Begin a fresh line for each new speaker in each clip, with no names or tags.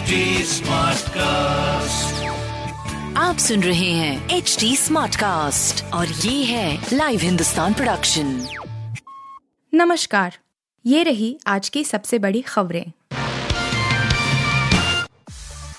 HD Smartcast.
आप सुन रहे हैं एच डी स्मार्ट कास्ट और ये है लाइव हिंदुस्तान प्रोडक्शन
नमस्कार ये रही आज की सबसे बड़ी खबरें।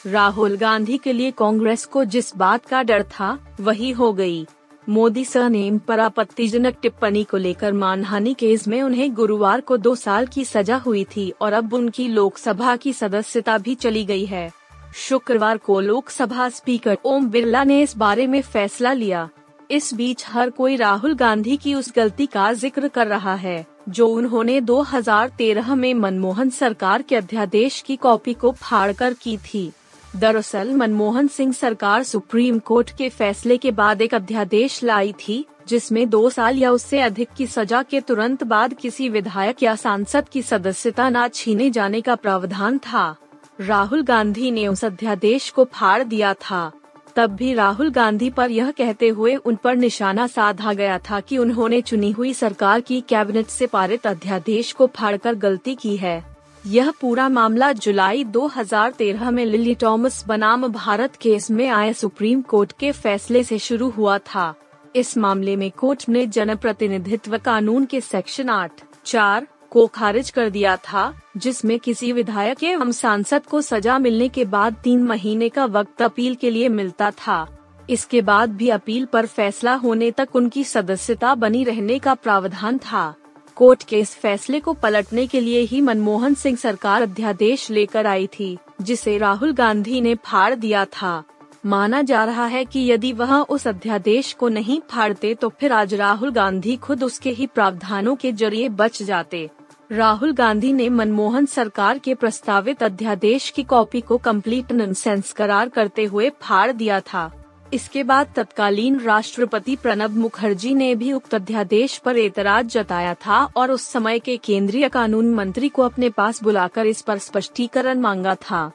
राहुल गांधी के लिए कांग्रेस को जिस बात का डर था वही हो गई। मोदी सरनेम पर आपत्तिजनक टिप्पणी को लेकर मानहानि केस में उन्हें गुरुवार को दो साल की सजा हुई थी और अब उनकी लोकसभा की सदस्यता भी चली गई है। शुक्रवार को लोकसभा स्पीकर ओम बिरला ने इस बारे में फैसला लिया। इस बीच हर कोई राहुल गांधी की उस गलती का ज़िक्र कर रहा है, जो उन्होंने 2013 में मनमोहन सरकार के अध्यादेश की कॉपी को फाड़कर की थी। दरअसल, मनमोहन सिंह सरकार सुप्रीम कोर्ट के फैसले के बाद एक अध्यादेश लाई थी, जिसमें दो साल या उससे अधिक की सजा के तुरंत बाद किसी विधायक या सांसद की सदस्यता न छीने जाने का प्रावधान था। राहुल गांधी ने उस अध्यादेश को फाड़ दिया था। तब भी राहुल गांधी पर यह कहते हुए उन पर निशाना साधा गया था कि उन्होंने चुनी हुई सरकार की कैबिनेट से पारित अध्यादेश को फाड़कर गलती की है। यह पूरा मामला जुलाई 2013 में लिली टॉमस बनाम भारत केस में आए सुप्रीम कोर्ट के फैसले से शुरू हुआ था। इस मामले में कोर्ट ने जनप्रतिनिधित्व कानून के सेक्शन आठ, चार को खारिज कर दिया था, जिसमें किसी विधायक एवं सांसद को सजा मिलने के बाद तीन महीने का वक्त अपील के लिए मिलता था। इसके बाद भी अपील पर फैसला होने तक उनकी सदस्यता बनी रहने का प्रावधान था। कोर्ट के इस फैसले को पलटने के लिए ही मनमोहन सिंह सरकार अध्यादेश लेकर आई थी, जिसे राहुल गांधी ने फाड़ दिया था। माना जा रहा है कि यदि वह उस अध्यादेश को नहीं फाड़ते तो फिर आज राहुल गांधी खुद उसके ही प्रावधानों के ज़रिए बच जाते। राहुल गांधी ने मनमोहन सरकार के प्रस्तावित अध्यादेश की कॉपी को कंप्लीट ननसेंस करार करते हुए फाड़ दिया था। इसके बाद तत्कालीन राष्ट्रपति प्रणब मुखर्जी ने भी उक्त अध्यादेश पर एतराज़ जताया था और उस समय के केंद्रीय कानून मंत्री को अपने पास बुलाकर इस पर स्पष्टीकरण मांगा था।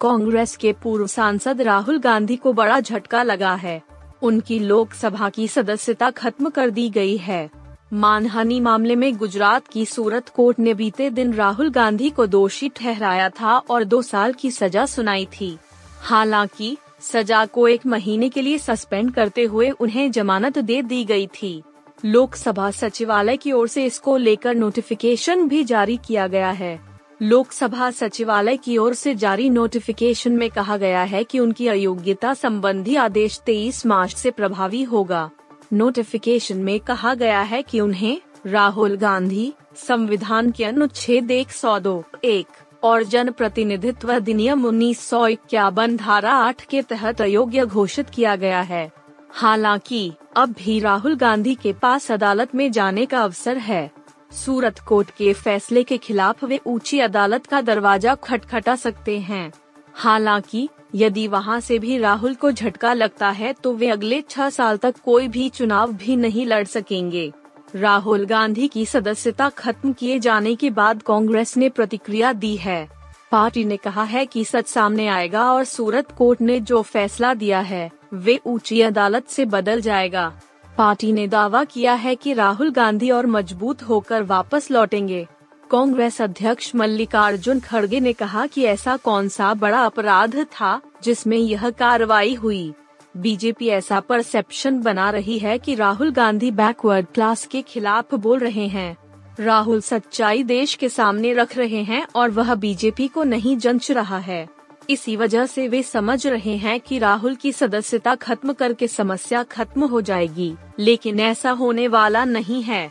कांग्रेस के पूर्व सांसद राहुल गांधी को बड़ा झटका लगा है। उनकी लोकसभा की सदस्यता खत्म कर दी गई है। मानहानि मामले में गुजरात की सूरत कोर्ट ने बीते दिन राहुल गांधी को दोषी ठहराया था और दो साल की सजा सुनाई थी। हालाँकि सजा को एक महीने के लिए सस्पेंड करते हुए उन्हें जमानत दे दी गई थी। लोकसभा सचिवालय की ओर से इसको लेकर नोटिफिकेशन भी जारी किया गया है। लोकसभा सचिवालय की ओर से जारी नोटिफिकेशन में कहा गया है कि उनकी अयोग्यता संबंधी आदेश 23 मार्च से प्रभावी होगा। नोटिफिकेशन में कहा गया है कि उन्हें राहुल गांधी, संविधान के अनुच्छेद एक सौ दो, एक और जन प्रतिनिधित्व अधिनियम उन्नीस सौ इक्यावन धारा आठ के तहत अयोग्य घोषित किया गया है। हालाँकि, अब भी राहुल गांधी के पास अदालत में जाने का अवसर है। सूरत कोर्ट के फैसले के खिलाफ वे ऊँची अदालत का दरवाज़ा खटखटा सकते हैं। हालाँकि, यदि वहाँ से भी राहुल को झटका लगता है तो वे अगले छह साल तक कोई भी चुनाव भी नहीं लड़ सकेंगे। राहुल गांधी की सदस्यता खत्म किए जाने के बाद कांग्रेस ने प्रतिक्रिया दी है। पार्टी ने कहा है कि सच सामने आएगा और सूरत कोर्ट ने जो फैसला दिया है, वे ऊँची अदालत से बदल जाएगा। पार्टी ने दावा किया है कि राहुल गांधी और मज़बूत होकर वापस लौटेंगे। कांग्रेस अध्यक्ष मल्लिकार्जुन खड़गे ने कहा कि ऐसा कौन सा बड़ा अपराध था, जिसमें यह कार्रवाई हुई। बीजेपी ऐसा परसेप्शन बना रही है कि राहुल गांधी बैकवर्ड क्लास के खिलाफ बोल रहे हैं। राहुल सच्चाई देश के सामने रख रहे हैं और वह बीजेपी को नहीं जंच रहा है। इसी वजह से वे समझ रहे हैं कि राहुल की सदस्यता खत्म करके समस्या खत्म हो जाएगी, लेकिन ऐसा होने वाला नहीं है।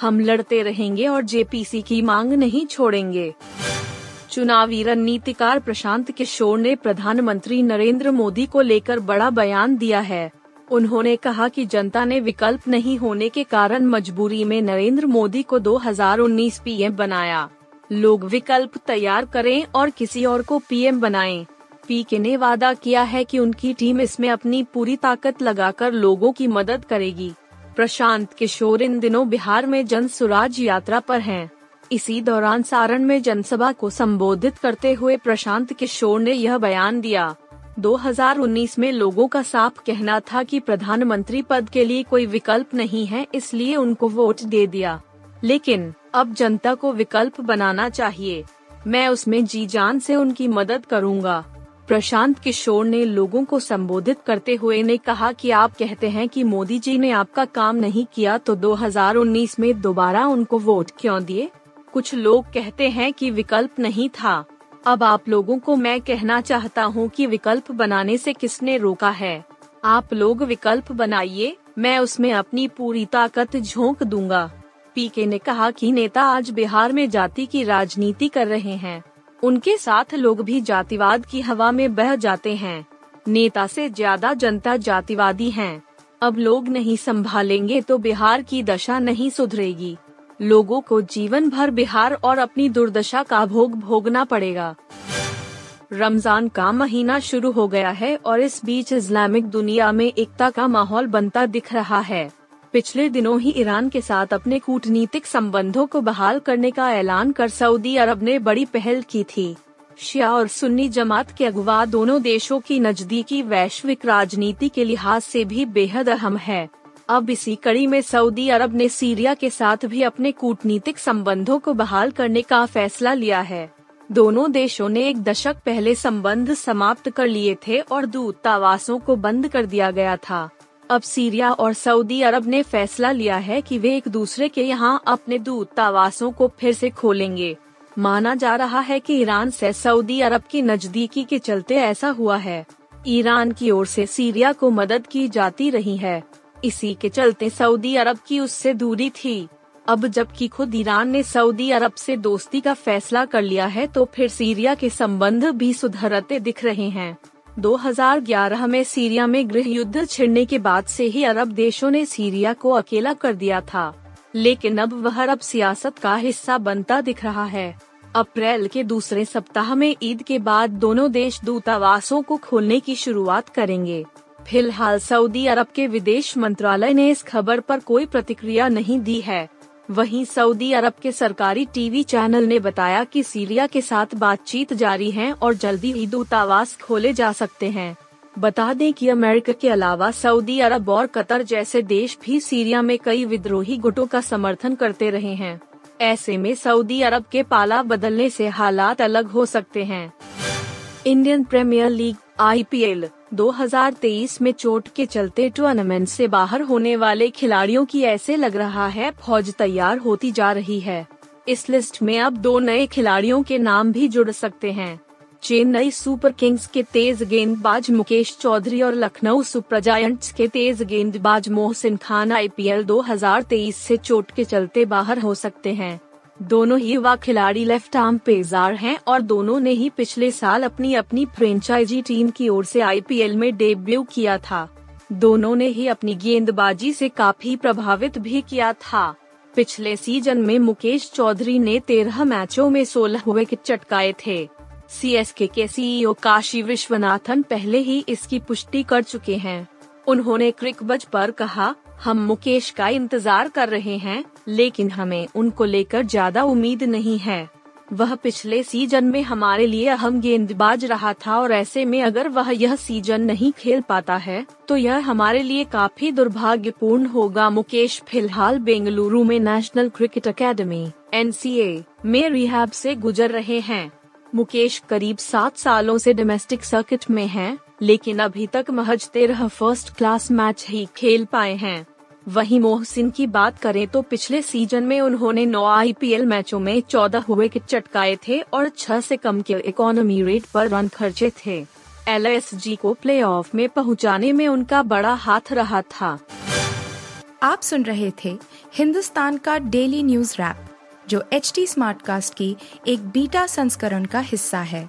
हम लड़ते रहेंगे और जेपीसी की मांग नहीं छोड़ेंगे। चुनावी रणनीतिकार प्रशांत किशोर ने प्रधानमंत्री नरेंद्र मोदी को लेकर बड़ा बयान दिया है उन्होंने कहा कि जनता ने विकल्प नहीं होने के कारण मजबूरी में नरेंद्र मोदी को 2019 पीएम बनाया लोग विकल्प तैयार करें और किसी और को पीएम बनाएँ। पीके ने वादा किया है कि उनकी टीम इसमें अपनी पूरी ताकत लगाकर लोगों की मदद करेगी प्रशांत किशोर इन दिनों बिहार में जन सुराज यात्रा पर हैं। इसी दौरान सारण में जनसभा को संबोधित करते हुए प्रशांत किशोर ने यह बयान दिया। 2019 में लोगों का साफ़ कहना था कि प्रधानमंत्री पद के लिए कोई विकल्प नहीं है, इसलिए उनको वोट दे दिया। लेकिन, अब जनता को विकल्प बनाना चाहिए। मैं उसमें जी जान से उनकी मदद करूँगा। प्रशांत किशोर ने लोगों को संबोधित करते हुए ने कहा कि आप कहते हैं कि मोदी जी ने आपका काम नहीं किया तो 2019 में दोबारा उनको वोट क्यों दिए? कुछ लोग कहते हैं कि विकल्प नहीं था। अब आप लोगों को मैं कहना चाहता हूँ कि विकल्प बनाने से किसने रोका है? आप लोग विकल्प बनाइए, मैं उसमें अपनी पूरी ताकत झोंक दूँगा। पीके ने कहा कि नेता आज बिहार में जाति की राजनीति कर रहे हैं। उनके साथ लोग भी जातिवाद की हवा में बह जाते हैं। नेता से ज़्यादा जनता जातिवादी हैं। अब लोग नहीं संभालेंगे तो बिहार की दशा नहीं सुधरेगी। लोगों को जीवन भर बिहार और अपनी दुर्दशा का भोग भोगना पड़ेगा। रमज़ान का महीना शुरू हो गया है और इस बीच इस्लामिक दुनिया में एकता का माहौल बनता दिख रहा है। पिछले दिनों ही ईरान के साथ अपने कूटनीतिक संबंधों को बहाल करने का ऐलान कर सऊदी अरब ने बड़ी पहल की थी। शिया और सुन्नी जमात के अगवा दोनों देशों की नजदीकी वैश्विक राजनीति के लिहाज से भी बेहद अहम है। अब इसी कड़ी में सऊदी अरब ने सीरिया के साथ भी अपने कूटनीतिक संबंधों को बहाल करने का फैसला लिया है। दोनों देशों ने एक दशक पहले संबंध समाप्त कर लिए थे और दूतावासों को बंद कर दिया गया था। अब सीरिया और सऊदी अरब ने फैसला लिया है कि वे एक दूसरे के यहाँ अपने दूतावासों को फिर से खोलेंगे। माना जा रहा है कि ईरान से सऊदी अरब की नजदीकी के चलते ऐसा हुआ है। ईरान की ओर से सीरिया को मदद की जाती रही है। इसी के चलते सऊदी अरब की उससे दूरी थी। अब जबकि खुद ईरान ने सऊदी अरब से दोस्ती का फैसला कर लिया है तो फिर सीरिया के संबंध भी सुधरते दिख रहे हैं। 2011 में सीरिया में गृह युद्ध छिड़ने के बाद से ही अरब देशों ने सीरिया को अकेला कर दिया था। लेकिन अब वह अरब सियासत का हिस्सा बनता दिख रहा है। अप्रैल के दूसरे सप्ताह में ईद के बाद दोनों देश दूतावासों को खोलने की शुरुआत करेंगे। फ़िलहाल सऊदी अरब के विदेश मंत्रालय ने इस खबर पर कोई प्रतिक्रिया नहीं दी है। वहीं सऊदी अरब के सरकारी टीवी चैनल ने बताया कि सीरिया के साथ बातचीत जारी है और जल्दी ही दूतावास खोले जा सकते हैं। बता दें कि अमेरिका के अलावा सऊदी अरब और कतर जैसे देश भी सीरिया में कई विद्रोही गुटों का समर्थन करते रहे हैं। ऐसे में सऊदी अरब के पाला बदलने से हालात अलग हो सकते हैं। इंडियन प्रीमियर लीग, आईपीएल 2023 में चोट के चलते टूर्नामेंट से बाहर होने वाले खिलाड़ियों की ऐसे लग रहा है, फौज तैयार होती जा रही है। इस लिस्ट में अब दो नए खिलाड़ियों के नाम भी जुड़ सकते हैं। चेन्नई सुपर किंग्स के तेज गेंदबाज मुकेश चौधरी और लखनऊ सुपर जायंट्स के तेज गेंदबाज मोहसिन खान आईपीएल 2023 से चोट के चलते बाहर हो सकते हैं। दोनों ही युवा खिलाड़ी लेफ़्ट आर्म पेजार हैं और दोनों ने ही पिछले साल अपनी अपनी फ्रेंचाइजी टीम की ओर से आईपीएल में डेब्यू किया था। दोनों ने ही अपनी गेंदबाजी से काफ़ी प्रभावित भी किया था। पिछले सीज़न में मुकेश चौधरी ने तेरह मैचों में सोलह विकेट चटकाए थे। सी सीएसके के सीईओ काशी विश्वनाथन पहले ही इसकी पुष्टि कर चुके हैं। उन्होंने क्रिकबज पर कहा हम मुकेश का इंतज़ार कर रहे हैं लेकिन हमें उनको लेकर ज़्यादा उम्मीद नहीं है। वह पिछले सीज़न में हमारे लिए अहम गेंदबाज रहा था और ऐसे में अगर वह यह सीज़न नहीं खेल पाता है तो यह हमारे लिए काफ़ी दुर्भाग्यपूर्ण होगा। मुकेश फ़िलहाल बेंगलुरु में नेशनल क्रिकेट अकेडमी एन में रिहाब से गुजर रहे हैं। मुकेश करीब सात सालों से डोमेस्टिक सर्किट में हैं, लेकिन अभी तक महज तेरह फ़र्स्ट क्लास मैच ही खेल पाए हैं। वहीं मोहसिन की बात करें तो पिछले सीज़न में उन्होंने नौ आईपीएल मैचों में चौदह हुए के चटकाए थे और छह से कम के इकोनॉमी रेट पर रन खर्चे थे। एलएसजी को प्लेऑफ में पहुँचाने में उनका बड़ा हाथ रहा था।
आप सुन रहे थे हिंदुस्तान का डेली न्यूज़ रैप जो एच टी स्मार्ट कास्ट की एक बीटा संस्करण का हिस्सा है।